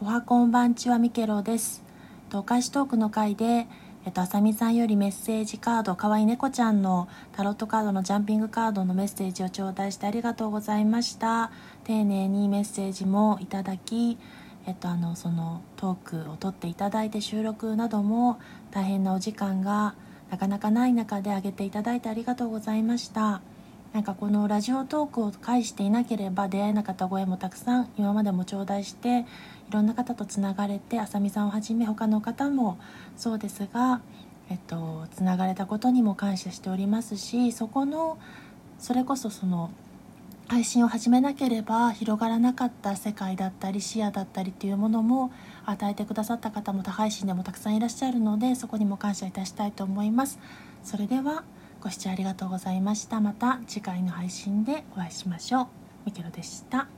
おはこんばんちはミケロです。お菓子トークの回で、えっと、あさみさんよりメッセージカード、かわいい猫ちゃんのタロットカードのジャンピングカードのメッセージを頂戴してありがとうございました。丁寧にメッセージもいただき、えっと、あの、そのトークを撮っていただいて収録なども大変なお時間がなかなかない中であげていただいてありがとうございました。なんかこのラジオトークを介していなければ出会えなかったご縁もたくさん今までも頂戴していろんな方とつながれてあさみさんをはじめ他の方もそうですが、えっと、つながれたことにも感謝しておりますしそこのそれこそその配信を始めなければ広がらなかった世界だったり視野だったりっていうものも与えてくださった方も他配信でもたくさんいらっしゃるのでそこにも感謝いたしたいと思います。それではご視聴ありがとうございました。また次回の配信でお会いしましょう。ミケロでした。